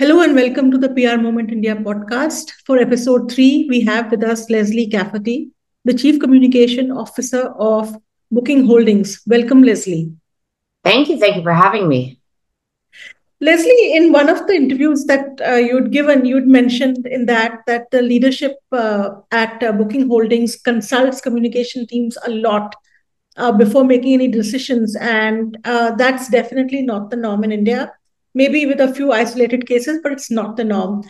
Hello and welcome to the PRmoment India podcast. For episode three, we have with us Leslie Cafferty, the Chief Communication Officer of Booking Holdings. Welcome, Leslie. Thank you. Thank you for having me. Leslie, in one of the interviews that uh, you'd given, you'd mentioned in that that the leadership uh, at uh, Booking Holdings consults communication teams a lot uh, before making any decisions, and uh, that's definitely not the norm in India maybe with a few isolated cases, but it's not the norm.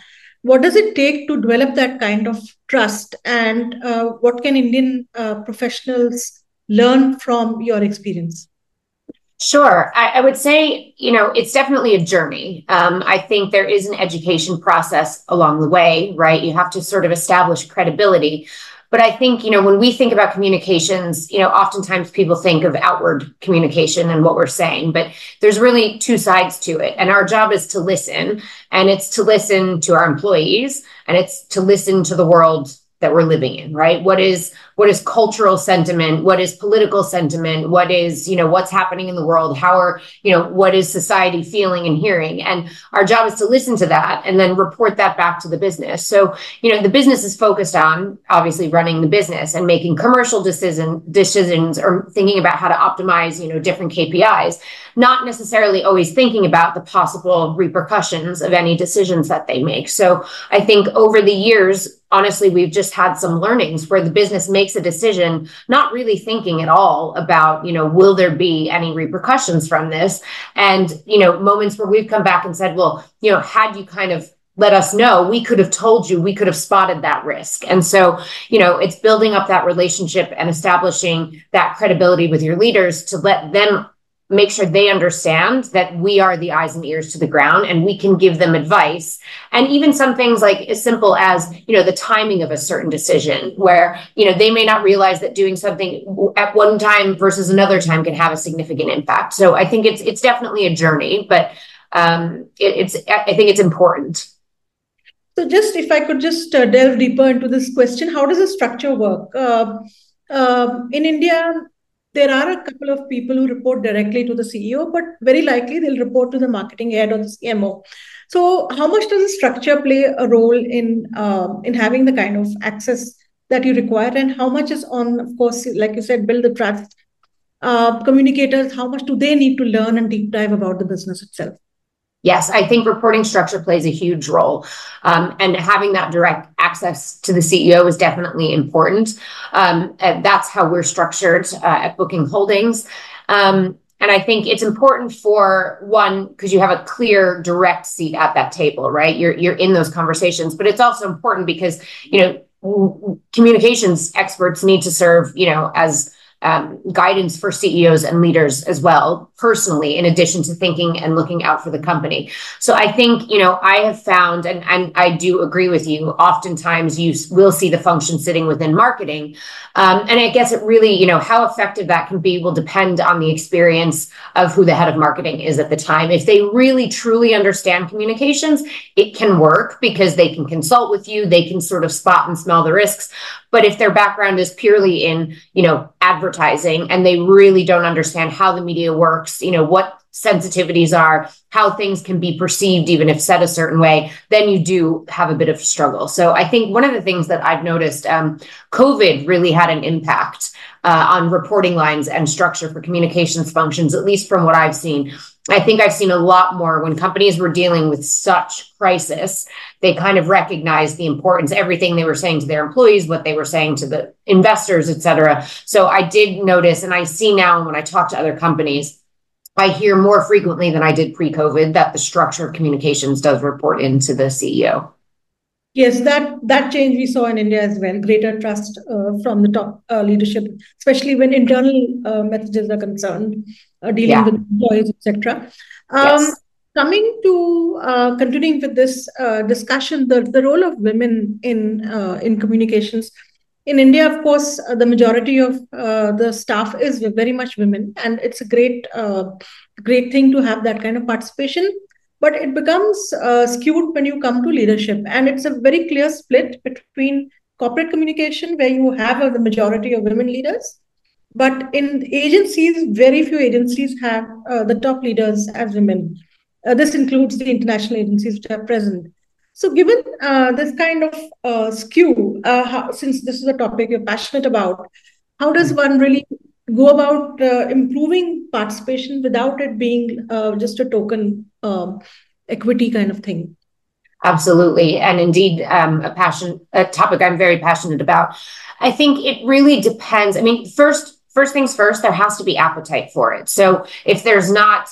What does it take to develop that kind of trust? And uh, what can Indian uh, professionals learn from your experience? Sure. I, I, would say, you know, it's definitely a journey. Um, I think there is an education process along the way, right? You have to sort of establish credibility. But I think, you know, when we think about communications, you know, oftentimes people think of outward communication and what we're saying, but there's really two sides to it. And our job is to listen, and it's to listen to our employees, and it's to listen to the world that we're living in right what is what is cultural sentiment? What is political sentiment? What is you know what's happening in the world? How are you know what is society feeling and hearing? And our job is to listen to that and then report that back to the business. So you know the business is focused on obviously running the business and making commercial decision decisions or thinking about how to optimize you know different KPIs not necessarily always thinking about the possible repercussions of any decisions that they make. So i think over the years honestly, we've just had some learnings where the business makes a decision, not really thinking at all about, you know, will there be any repercussions from this? And, you know, moments where we've come back and said, well, you know, had you kind of let us know, we could have told you, we could have spotted that risk. And so, you know, it's building up that relationship and establishing that credibility with your leaders to let them make sure they understand that we are the eyes and ears to the ground and we can give them advice. And even some things like as simple as you know the timing of a certain decision where you know they may not realize that doing something at one time versus another time can have a significant impact. So i think it's it's definitely a journey but um it, it's i think it's important. So just if i could just uh, delve deeper into this question how does the structure work? Uh, uh, in India, there are a couple of people who report directly to the CEO, but very likely they'll report to the marketing head or the CMO. So, how much does the structure play a role in um, in having the kind of access that you require, and how much is on, of course, like you said, build the trust. Uh, communicators, how much do they need to learn and deep dive about the business itself? Yes, I think reporting structure plays a huge role. Um, and having that direct access to the CEO is definitely important. Um, that's how we're structured uh, at Booking Holdings. Um, and I think it's important for one, because you have a clear, direct seat at that table, right? You're, you're in those conversations, but it's also important because, you know, communications experts need to serve, you know, as um, guidance for CEOs and leaders as well, personally, in addition to thinking and looking out for the company. So I think, you know, I have found, and, and I do agree with you, oftentimes you will see the function sitting within marketing. Um, and I guess it really, you know, how effective that can be will depend on the experience of who the head of marketing is at the time. If they really truly understand communications, it can work because they can consult with you, they can sort of spot and smell the risks. But if their background is purely in, you know, advertising and they really don't understand how the media works, you know, what sensitivities are, how things can be perceived, even if said a certain way, then you do have a bit of struggle. So I think one of the things that I've noticed, um, COVID really had an impact uh, on reporting lines and structure for communications functions, at least from what I've seen. I think I've seen a lot more when companies were dealing with such crisis. They kind of recognized the importance, everything they were saying to their employees, what they were saying to the investors, et cetera. So I did notice, and I see now when I talk to other companies, I hear more frequently than I did pre COVID that the structure of communications does report into the CEO. Yes, that that change we saw in India as well. Greater trust uh, from the top uh, leadership, especially when internal uh, messages are concerned, uh, dealing yeah. with employees, etc. Um, yes. Coming to uh, continuing with this uh, discussion, the, the role of women in in communications in India, of course, the majority of the staff is very much women, and it's a great great thing to have that kind of participation but it becomes uh, skewed when you come to leadership. And it's a very clear split between corporate communication where you have uh, the majority of women leaders. But in agencies very few agencies have uh, the top leaders as women. Uh, this includes the international agencies which are present. So, given uh, this kind of uh, skew, how, since this is a topic you're passionate about, how does one really go about uh, improving participation without it being uh, just a token um, equity kind of thing? Absolutely, and indeed, um, a passion, a topic I'm very passionate about. I think it really depends. I mean, first, first things first, there has to be appetite for it. So if there's not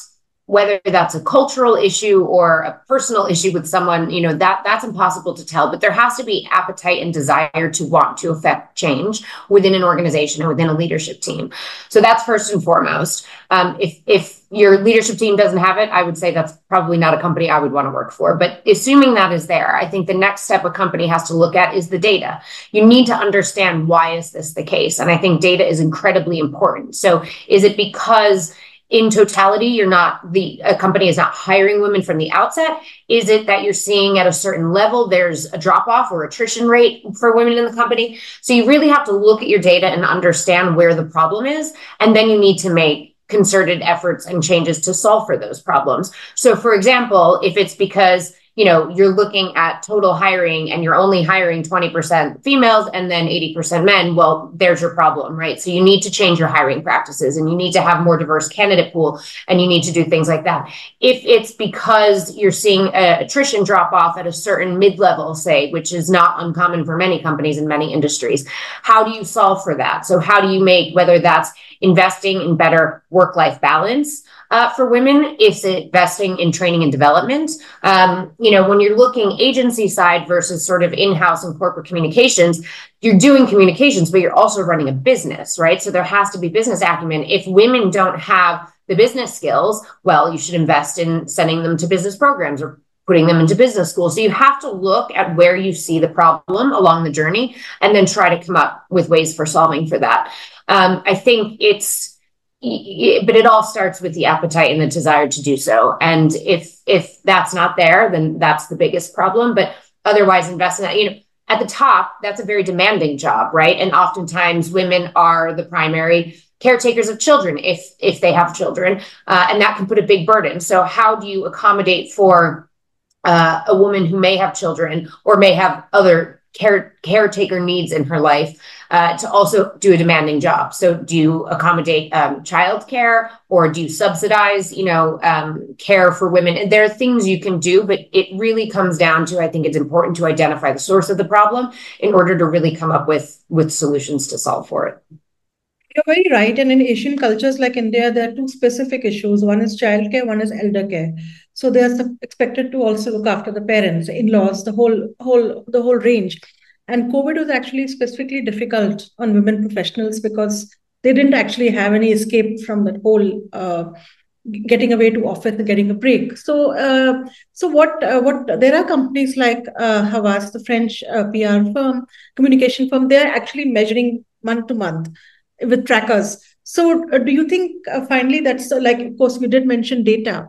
whether that's a cultural issue or a personal issue with someone you know that that's impossible to tell but there has to be appetite and desire to want to affect change within an organization and within a leadership team. So that's first and foremost. Um, if if your leadership team doesn't have it i would say that's probably not a company i would want to work for but assuming that is there i think the next step a company has to look at is the data. You need to understand why is this the case and i think data is incredibly important. So is it because in totality you're not the a company is not hiring women from the outset. Is it that you're seeing at a certain level there's a drop off or attrition rate for women in the company? So you really have to look at your data and understand where the problem is and then you need to make concerted efforts and changes to solve for those problems. So for example if it's because you know you're looking at total hiring and you're only hiring 20% females and then 80% men well there's your problem right? So you need to change your hiring practices and you need to have more diverse candidate pool and you need to do things like that. If it's because you're seeing attrition drop off at a certain mid-level say which is not uncommon for many companies in many industries how do you solve for that? So how do you make whether that's investing in better work-life balance uh, for women. It's investing in training and development. Um, you know, when you're looking agency side versus sort of in-house and corporate communications, you're doing communications, but you're also running a business, right? So there has to be business acumen. If women don't have the business skills, well, you should invest in sending them to business programs or putting them into business school. So you have to look at where you see the problem along the journey and then try to come up with ways for solving for that. Um, I think it's but it all starts with the appetite and the desire to do so. And if if that's not there then that's the biggest problem. But otherwise invest in that. You know at the top that's a very demanding job right? And oftentimes women are the primary caretakers of children if if they have children uh, and that can put a big burden. So how do you accommodate for uh, a woman who may have children or may have other care caretaker needs in her life uh, to also do a demanding job. So, do you accommodate um, childcare or do you subsidize, you know, um, care for women? And there are things you can do, but it really comes down to I think it's important to identify the source of the problem in order to really come up with with solutions to solve for it. You're very right. And in Asian cultures like India, there are two specific issues. One is childcare, one is elder care. So they are expected to also look after the parents, in-laws, the whole whole the whole range. And COVID was actually specifically difficult on women professionals because they didn't actually have any escape from that whole uh, getting away to office and getting a break. So, uh, so what? Uh, what? There are companies like uh, Havas, the French uh, PR firm, communication firm. They are actually measuring month to month with trackers. So, uh, do you think uh, finally that's like? Of course, we did mention data,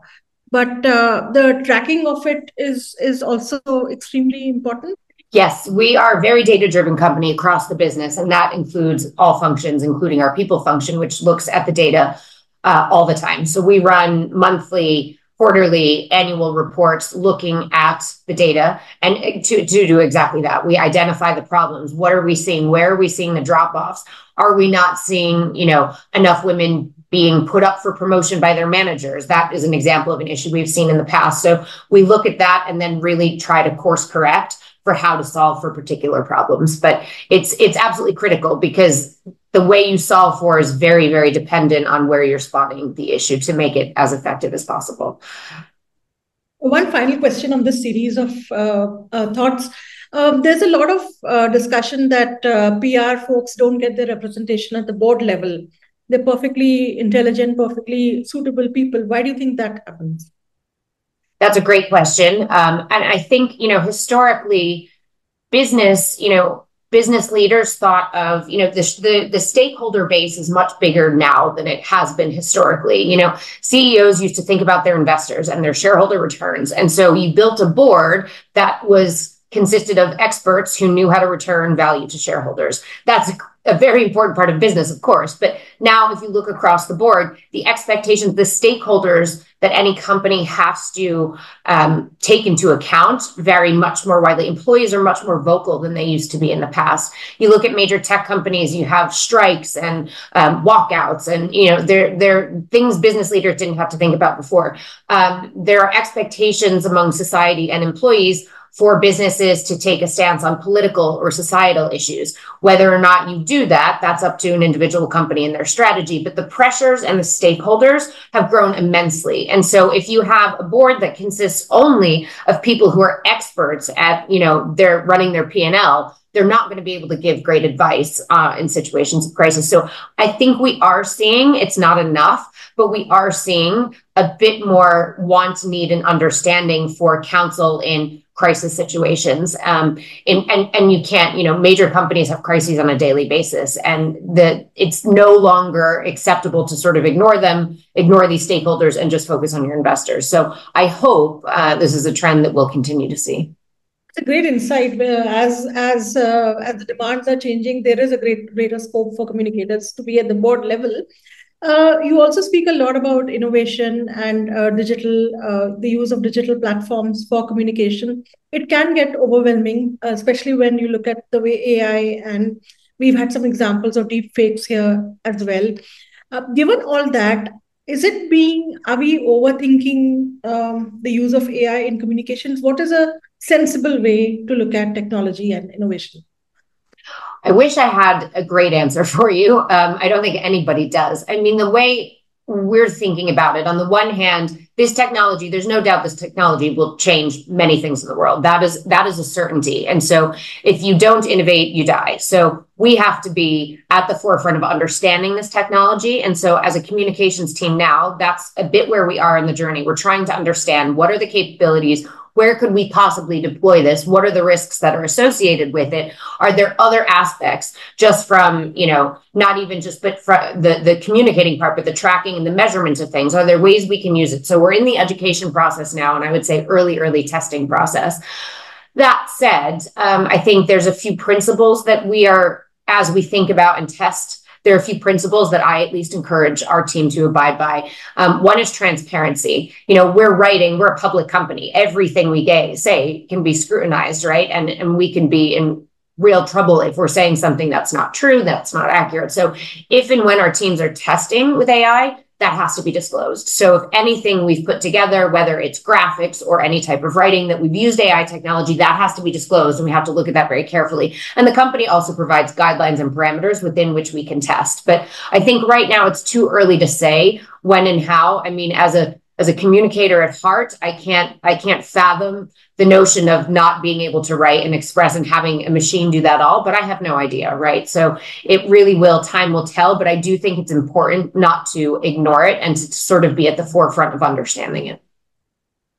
but the tracking of it is is also extremely important. Yes, we are a very data driven company across the business, and that includes all functions, including our people function, which looks at the data uh, all the time. So we run monthly, quarterly, annual reports looking at the data and uh, to, to do exactly that. We identify the problems. What are we seeing? Where are we seeing the drop offs? Are we not seeing, you know, enough women being put up for promotion by their managers. That is an example of an issue we've seen in the past. So we look at that and then really try to course correct for how to solve for particular problems. But it's it's absolutely critical because the way you solve for is very, very dependent on where you're spotting the issue to make it as effective as possible. One final question on this series of uh, uh, thoughts. Um, there's a lot of uh, discussion that uh, PR folks don't get their representation at the board level. They're perfectly intelligent, perfectly suitable people. Why do you think that happens? That's a great question. Um, and I think, you know, historically, business, you know, business leaders thought of, you know, the, the, the stakeholder base is much bigger now than it has been historically. You know, CEOs used to think about their investors and their shareholder returns. And so you built a board that was consisted of experts who knew how to return value to shareholders. That's a very important part of business, of course. But now, if you look across the board, the expectations, the stakeholders that any company has to um, take into account vary much more widely. Employees are much more vocal than they used to be in the past. You look at major tech companies, you have strikes and um, walkouts, and you know there there things business leaders didn't have to think about before. Um, there are expectations among society and employees for businesses to take a stance on political or societal issues. Whether or not you do that, that's up to an individual company and their strategy. But the pressures and the stakeholders have grown immensely. And so if you have a board that consists only of people who are experts at, you know, they're running their P&L, they're not going to be able to give great advice uh, in situations of crisis. So I think we are seeing it's not enough, but we are seeing a bit more want, need, and understanding for counsel in crisis situations. Um, and, and, and you can't, you know, major companies have crises on a daily basis and that it's no longer acceptable to sort of ignore them, ignore these stakeholders and just focus on your investors. So I hope uh, this is a trend that we'll continue to see. It's a great insight. As as uh, as the demands are changing, there is a great greater scope for communicators to be at the board level uh, you also speak a lot about innovation and uh, digital, uh, the use of digital platforms for communication. It can get overwhelming, especially when you look at the way AI and we've had some examples of deep fakes here as well. Uh, given all that, is it being, are we overthinking um, the use of AI in communications? What is a sensible way to look at technology and innovation? I wish I had a great answer for you. Um, I don't think anybody does. I mean, the way we're thinking about it, on the one hand, this technology, there's no doubt this technology will change many things in the world. That is that is a certainty. And so if you don't innovate, you die. So we have to be at the forefront of understanding this technology. And so as a communications team now, that's a bit where we are in the journey. We're trying to understand what are the capabilities, where could we possibly deploy this? What are the risks that are associated with it? Are there other aspects just from, you know, not even just but from the, the communicating part, but the tracking and the measurement of things? Are there ways we can use it? So we're in the education process now, and I would say early, early testing process. That said, um, I think there's a few principles that we are, as we think about and test there are a few principles that I at least encourage our team to abide by. Um, one is transparency. You know, we're writing, we're a public company. Everything we say can be scrutinized, right? And, and we can be in real trouble if we're saying something that's not true, that's not accurate. So if and when our teams are testing with AI, that has to be disclosed. So if anything we've put together, whether it's graphics or any type of writing that we've used AI technology, that has to be disclosed and we have to look at that very carefully. And the company also provides guidelines and parameters within which we can test. But I think right now it's too early to say when and how. I mean, as a as a communicator at heart, I can't I can't fathom the notion of not being able to write and express and having a machine do that all, but I have no idea, right? So it really will time will tell, but I do think it's important not to ignore it and to sort of be at the forefront of understanding it.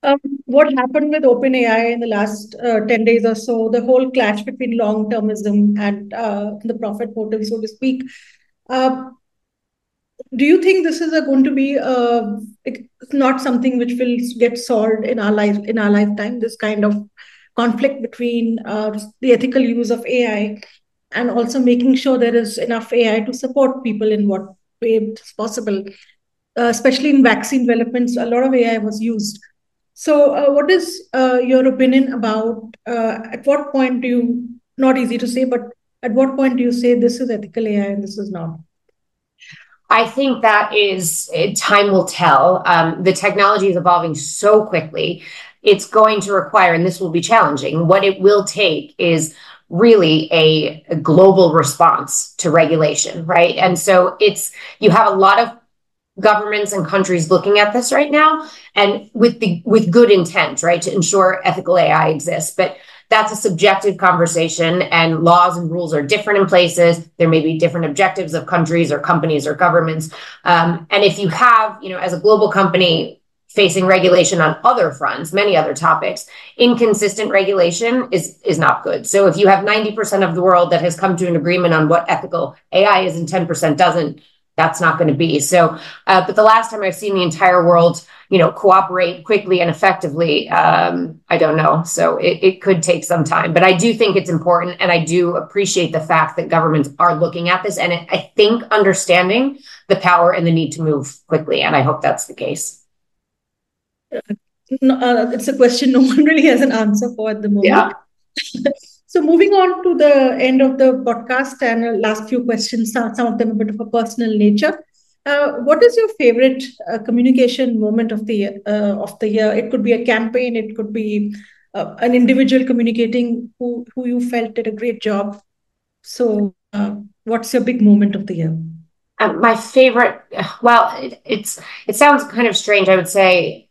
Um, what happened with OpenAI in the last uh, 10 days or so, the whole clash between long termism and uh, the profit motive, so to speak. Uh, do you think this is a, going to be uh, not something which will get solved in our life in our lifetime? This kind of conflict between uh, the ethical use of AI and also making sure there is enough AI to support people in what way it's possible. Uh, especially in vaccine developments, a lot of AI was used. So, uh, what is uh, your opinion about at what point do you, not easy to say, but at what point do you say this is ethical AI and this is not? I think that is eh, time will tell. Um, the technology is evolving so quickly. It's going to require, and this will be challenging. What it will take is really a, a global response to regulation, right? And so it's you have a lot of governments and countries looking at this right now and with the with good intent right to ensure ethical ai exists but that's a subjective conversation and laws and rules are different in places. There may be different objectives of countries or companies or governments. Um, and if you have you know as a global company facing regulation on other fronts many other topics inconsistent regulation is is not good. So if you have 90% of the world that has come to an agreement on what ethical ai is and 10% doesn't that's not going to be so uh, but the last time i've seen the entire world you know, cooperate quickly and effectively, um, I don't know. So it, it could take some time, but I do think it's important. And I do appreciate the fact that governments are looking at this. And it, I think understanding the power and the need to move quickly. And I hope that's the case. uh, it's a question no one really has an answer for at the moment. Yeah. so moving on to the end of the podcast and last few questions, some of them a bit of a personal nature. Uh, what is your favorite uh, communication moment of the uh, of the year? It could be a campaign, it could be uh, an individual communicating who who you felt did a great job. So, uh, what's your big moment of the year? Um, my favorite, well, it, it's it sounds kind of strange. I would say,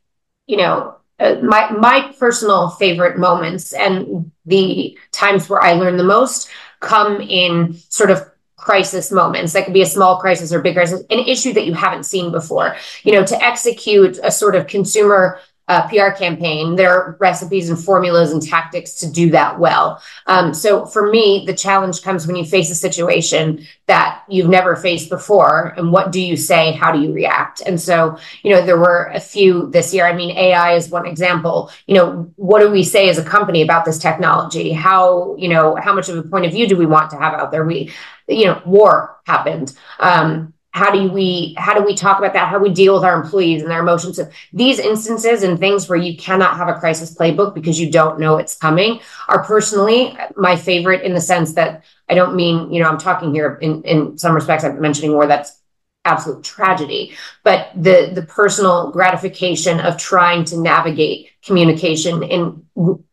you know, uh, my my personal favorite moments and the times where I learn the most come in sort of crisis moments. That could be a small crisis or big crisis an issue that you haven't seen before. You know to execute a sort of consumer uh, PR campaign, there are recipes and formulas and tactics to do that well. Um, so for me, the challenge comes when you face a situation that you've never faced before. And what do you say? How do you react? And so, you know, there were a few this year. I mean, AI is one example. You know, what do we say as a company about this technology? How, you know, how much of a point of view do we want to have out there? We, you know, war happened. Um, how do we how do we talk about that? How do we deal with our employees and their emotions? So these instances and things where you cannot have a crisis playbook because you don't know it's coming are personally my favorite in the sense that i don't mean you know i'm talking here in in some respects i'm mentioning more that's absolute tragedy but the the personal gratification of trying to navigate communication in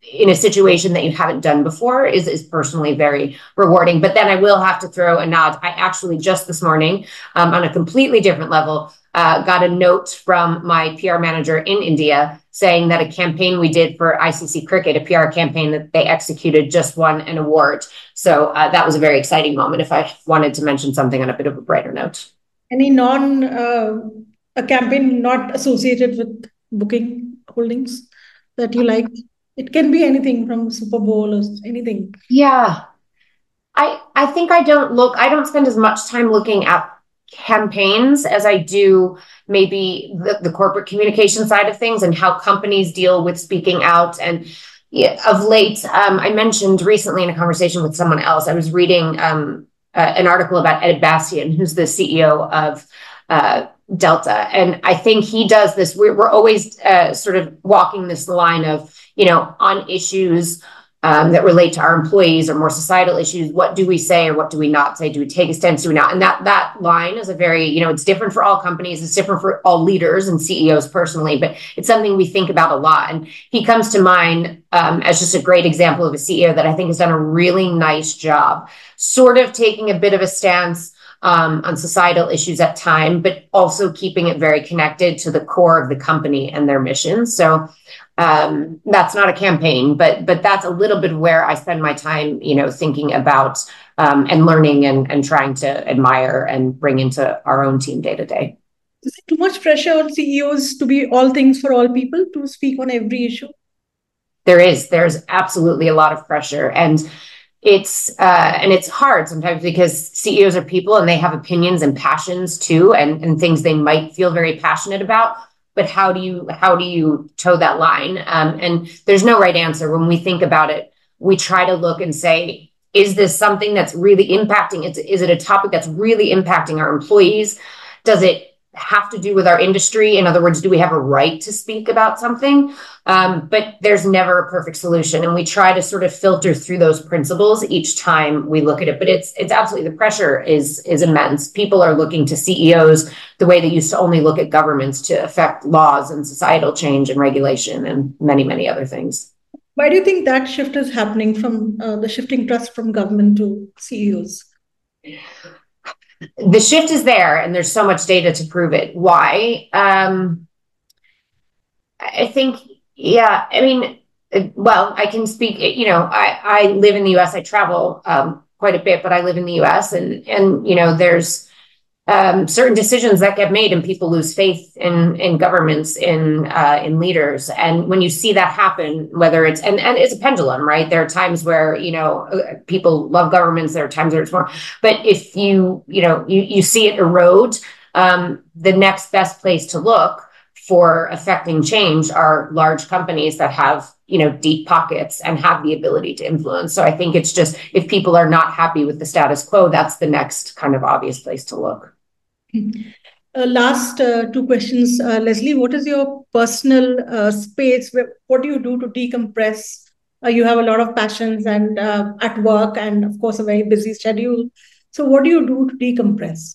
in a situation that you haven't done before is is personally very rewarding. But then i will have to throw a nod. I actually just this morning um, on a completely different level uh, got a note from my pr manager in india saying that a campaign we did for icc cricket a pr campaign that they executed just won an award. So uh, that was a very exciting moment if i wanted to mention something on a bit of a brighter note any non uh, a campaign not associated with booking holdings that you like? It can be anything from Super Bowl or anything. Yeah. I I think I don't look I don't spend as much time looking at campaigns as I do maybe the, the corporate communication side of things and how companies deal with speaking out and yeah, of late um, I mentioned recently in a conversation with someone else I was reading um, uh, an article about Ed Bastian, who's the CEO of uh, Delta. And I think he does this. We're, we're always uh, sort of walking this line of, you know, on issues um, that relate to our employees or more societal issues. What do we say or what do we not say? Do we take a stance? Do we not? And that that line is a very, you know, it's different for all companies. It's different for all leaders and CEOs personally, but it's something we think about a lot. And he comes to mind um, as just a great example of a CEO that I think has done a really nice job, sort of taking a bit of a stance um, on societal issues at time, but also keeping it very connected to the core of the company and their mission. So um, that's not a campaign, but but that's a little bit where I spend my time, you know, thinking about um, and learning and and trying to admire and bring into our own team day to day. Is it too much pressure on CEOs to be all things for all people to speak on every issue? There is. There's absolutely a lot of pressure, and it's uh, and it's hard sometimes because CEOs are people and they have opinions and passions too, and and things they might feel very passionate about. But how do you how do you toe that line? Um, and there's no right answer when we think about it. We try to look and say is this something that's really impacting it's, is it a topic that's really impacting our employees? Does it have to do with our industry? In other words, do we have a right to speak about something? Um, but there's never a perfect solution, and we try to sort of filter through those principles each time we look at it. But it's it's absolutely the pressure is is immense. People are looking to CEOs the way they used to only look at governments to affect laws and societal change and regulation and many many other things. Why do you think that shift is happening from uh, the shifting trust from government to CEOs? The shift is there and there's so much data to prove it. Why? Um i think yeah i mean well i can speak you know i i live in the us i travel um quite a bit but i live in the us and and you know there's um, certain decisions that get made and people lose faith in in governments in uh, in leaders. And when you see that happen whether it's and and it's a pendulum right? There are times where you know people love governments there are times where it's more. But if you you know you you see it erode um, the next best place to look for affecting change are large companies that have you know deep pockets and have the ability to influence. So i think it's just if people are not happy with the status quo that's the next kind of obvious place to look uh, last uh, two questions. Uh, Leslie, what is your personal uh, space. What do you do to decompress? Uh, you have a lot of passions and uh, at work, and of course, a very busy schedule. So, what do you do to decompress?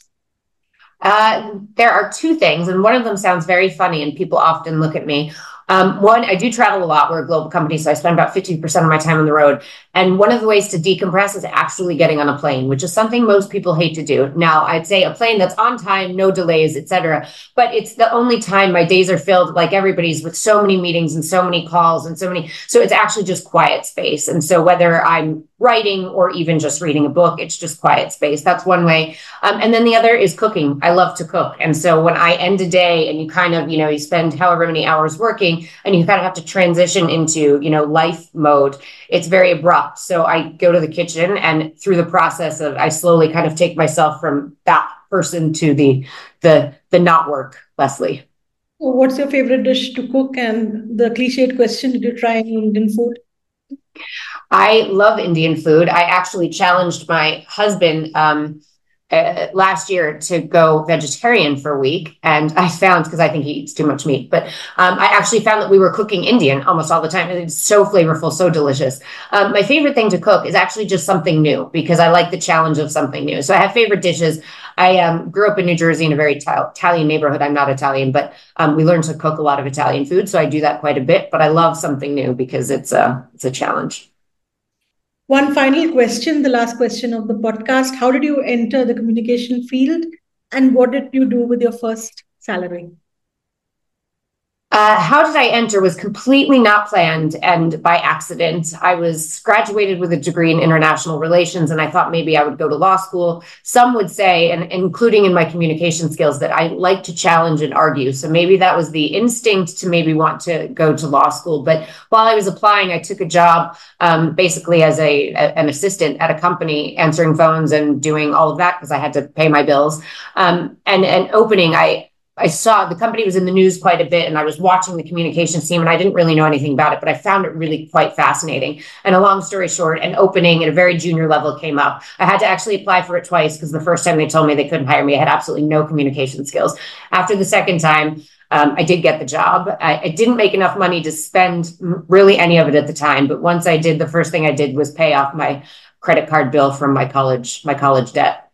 There are two things, and one of them sounds very funny, and people often look at me. Um, one, I do travel a lot. We're a global company, so I spend about 50% of my time on the road. And one of the ways to decompress is actually getting on a plane, which is something most people hate to do. Now, I'd say a plane that's on time, no delays, etc. But it's the only time my days are filled, like everybody's, with so many meetings and so many calls and so many. So it's actually just quiet space. And so whether I'm writing or even just reading a book. It's just quiet space. That's one way. Um, and then the other is cooking. I love to cook. And so when I end a day and you kind of, you know, you spend however many hours working and you kind of have to transition into, you know, life mode, it's very abrupt. So I go to the kitchen and through the process of, I slowly kind of take myself from that person to the, the, the not work, Leslie. What's your favorite dish to cook? And the cliched question, did you try any Indian food? I love Indian food. I actually challenged my husband um, uh, last year to go vegetarian for a week. And I found, because I think he eats too much meat, but um, I actually found that we were cooking Indian almost all the time. It's so flavorful, so delicious. Um, my favorite thing to cook is actually just something new because I like the challenge of something new. So I have favorite dishes. I um, grew up in New Jersey in a very Italian neighborhood. I'm not Italian, but um, we learned to cook a lot of Italian food. So I do that quite a bit, but I love something new because it's a, it's a challenge. One final question, the last question of the podcast. How did you enter the communication field and what did you do with your first salary? Uh, how did I enter was completely not planned and by accident. I was graduated with a degree in international relations, and I thought maybe I would go to law school. Some would say, and including in my communication skills, that I like to challenge and argue. So maybe that was the instinct to maybe want to go to law school. But while I was applying, I took a job um, basically as a, a, an assistant at a company, answering phones and doing all of that because I had to pay my bills. Um, and and opening, I I saw the company was in the news quite a bit and I was watching the communications team and I didn't really know anything about it, but I found it really quite fascinating. And a long story short, an opening at a very junior level came up. I had to actually apply for it twice because the first time they told me they couldn't hire me, I had absolutely no communication skills. After the second time, um, I did get the job. I, I, didn't make enough money to spend really any of it at the time, but once I did, the first thing I did was pay off my credit card bill from my college my college debt.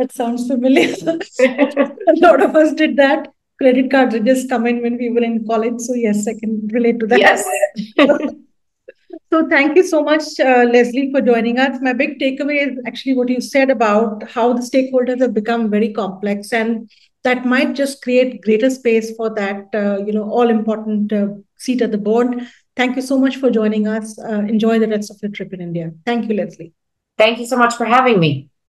That sounds familiar. a lot of us did that. Credit cards just come in when we were in college. So, yes, I can relate to that. Yes. so, thank you so much, uh, Leslie, for joining us. My big takeaway is actually what you said about how the stakeholders have become very complex and that might just create greater space for that uh, you know all important uh, seat at the board thank you so much for joining us uh, enjoy the rest of your trip in india thank you leslie thank you so much for having me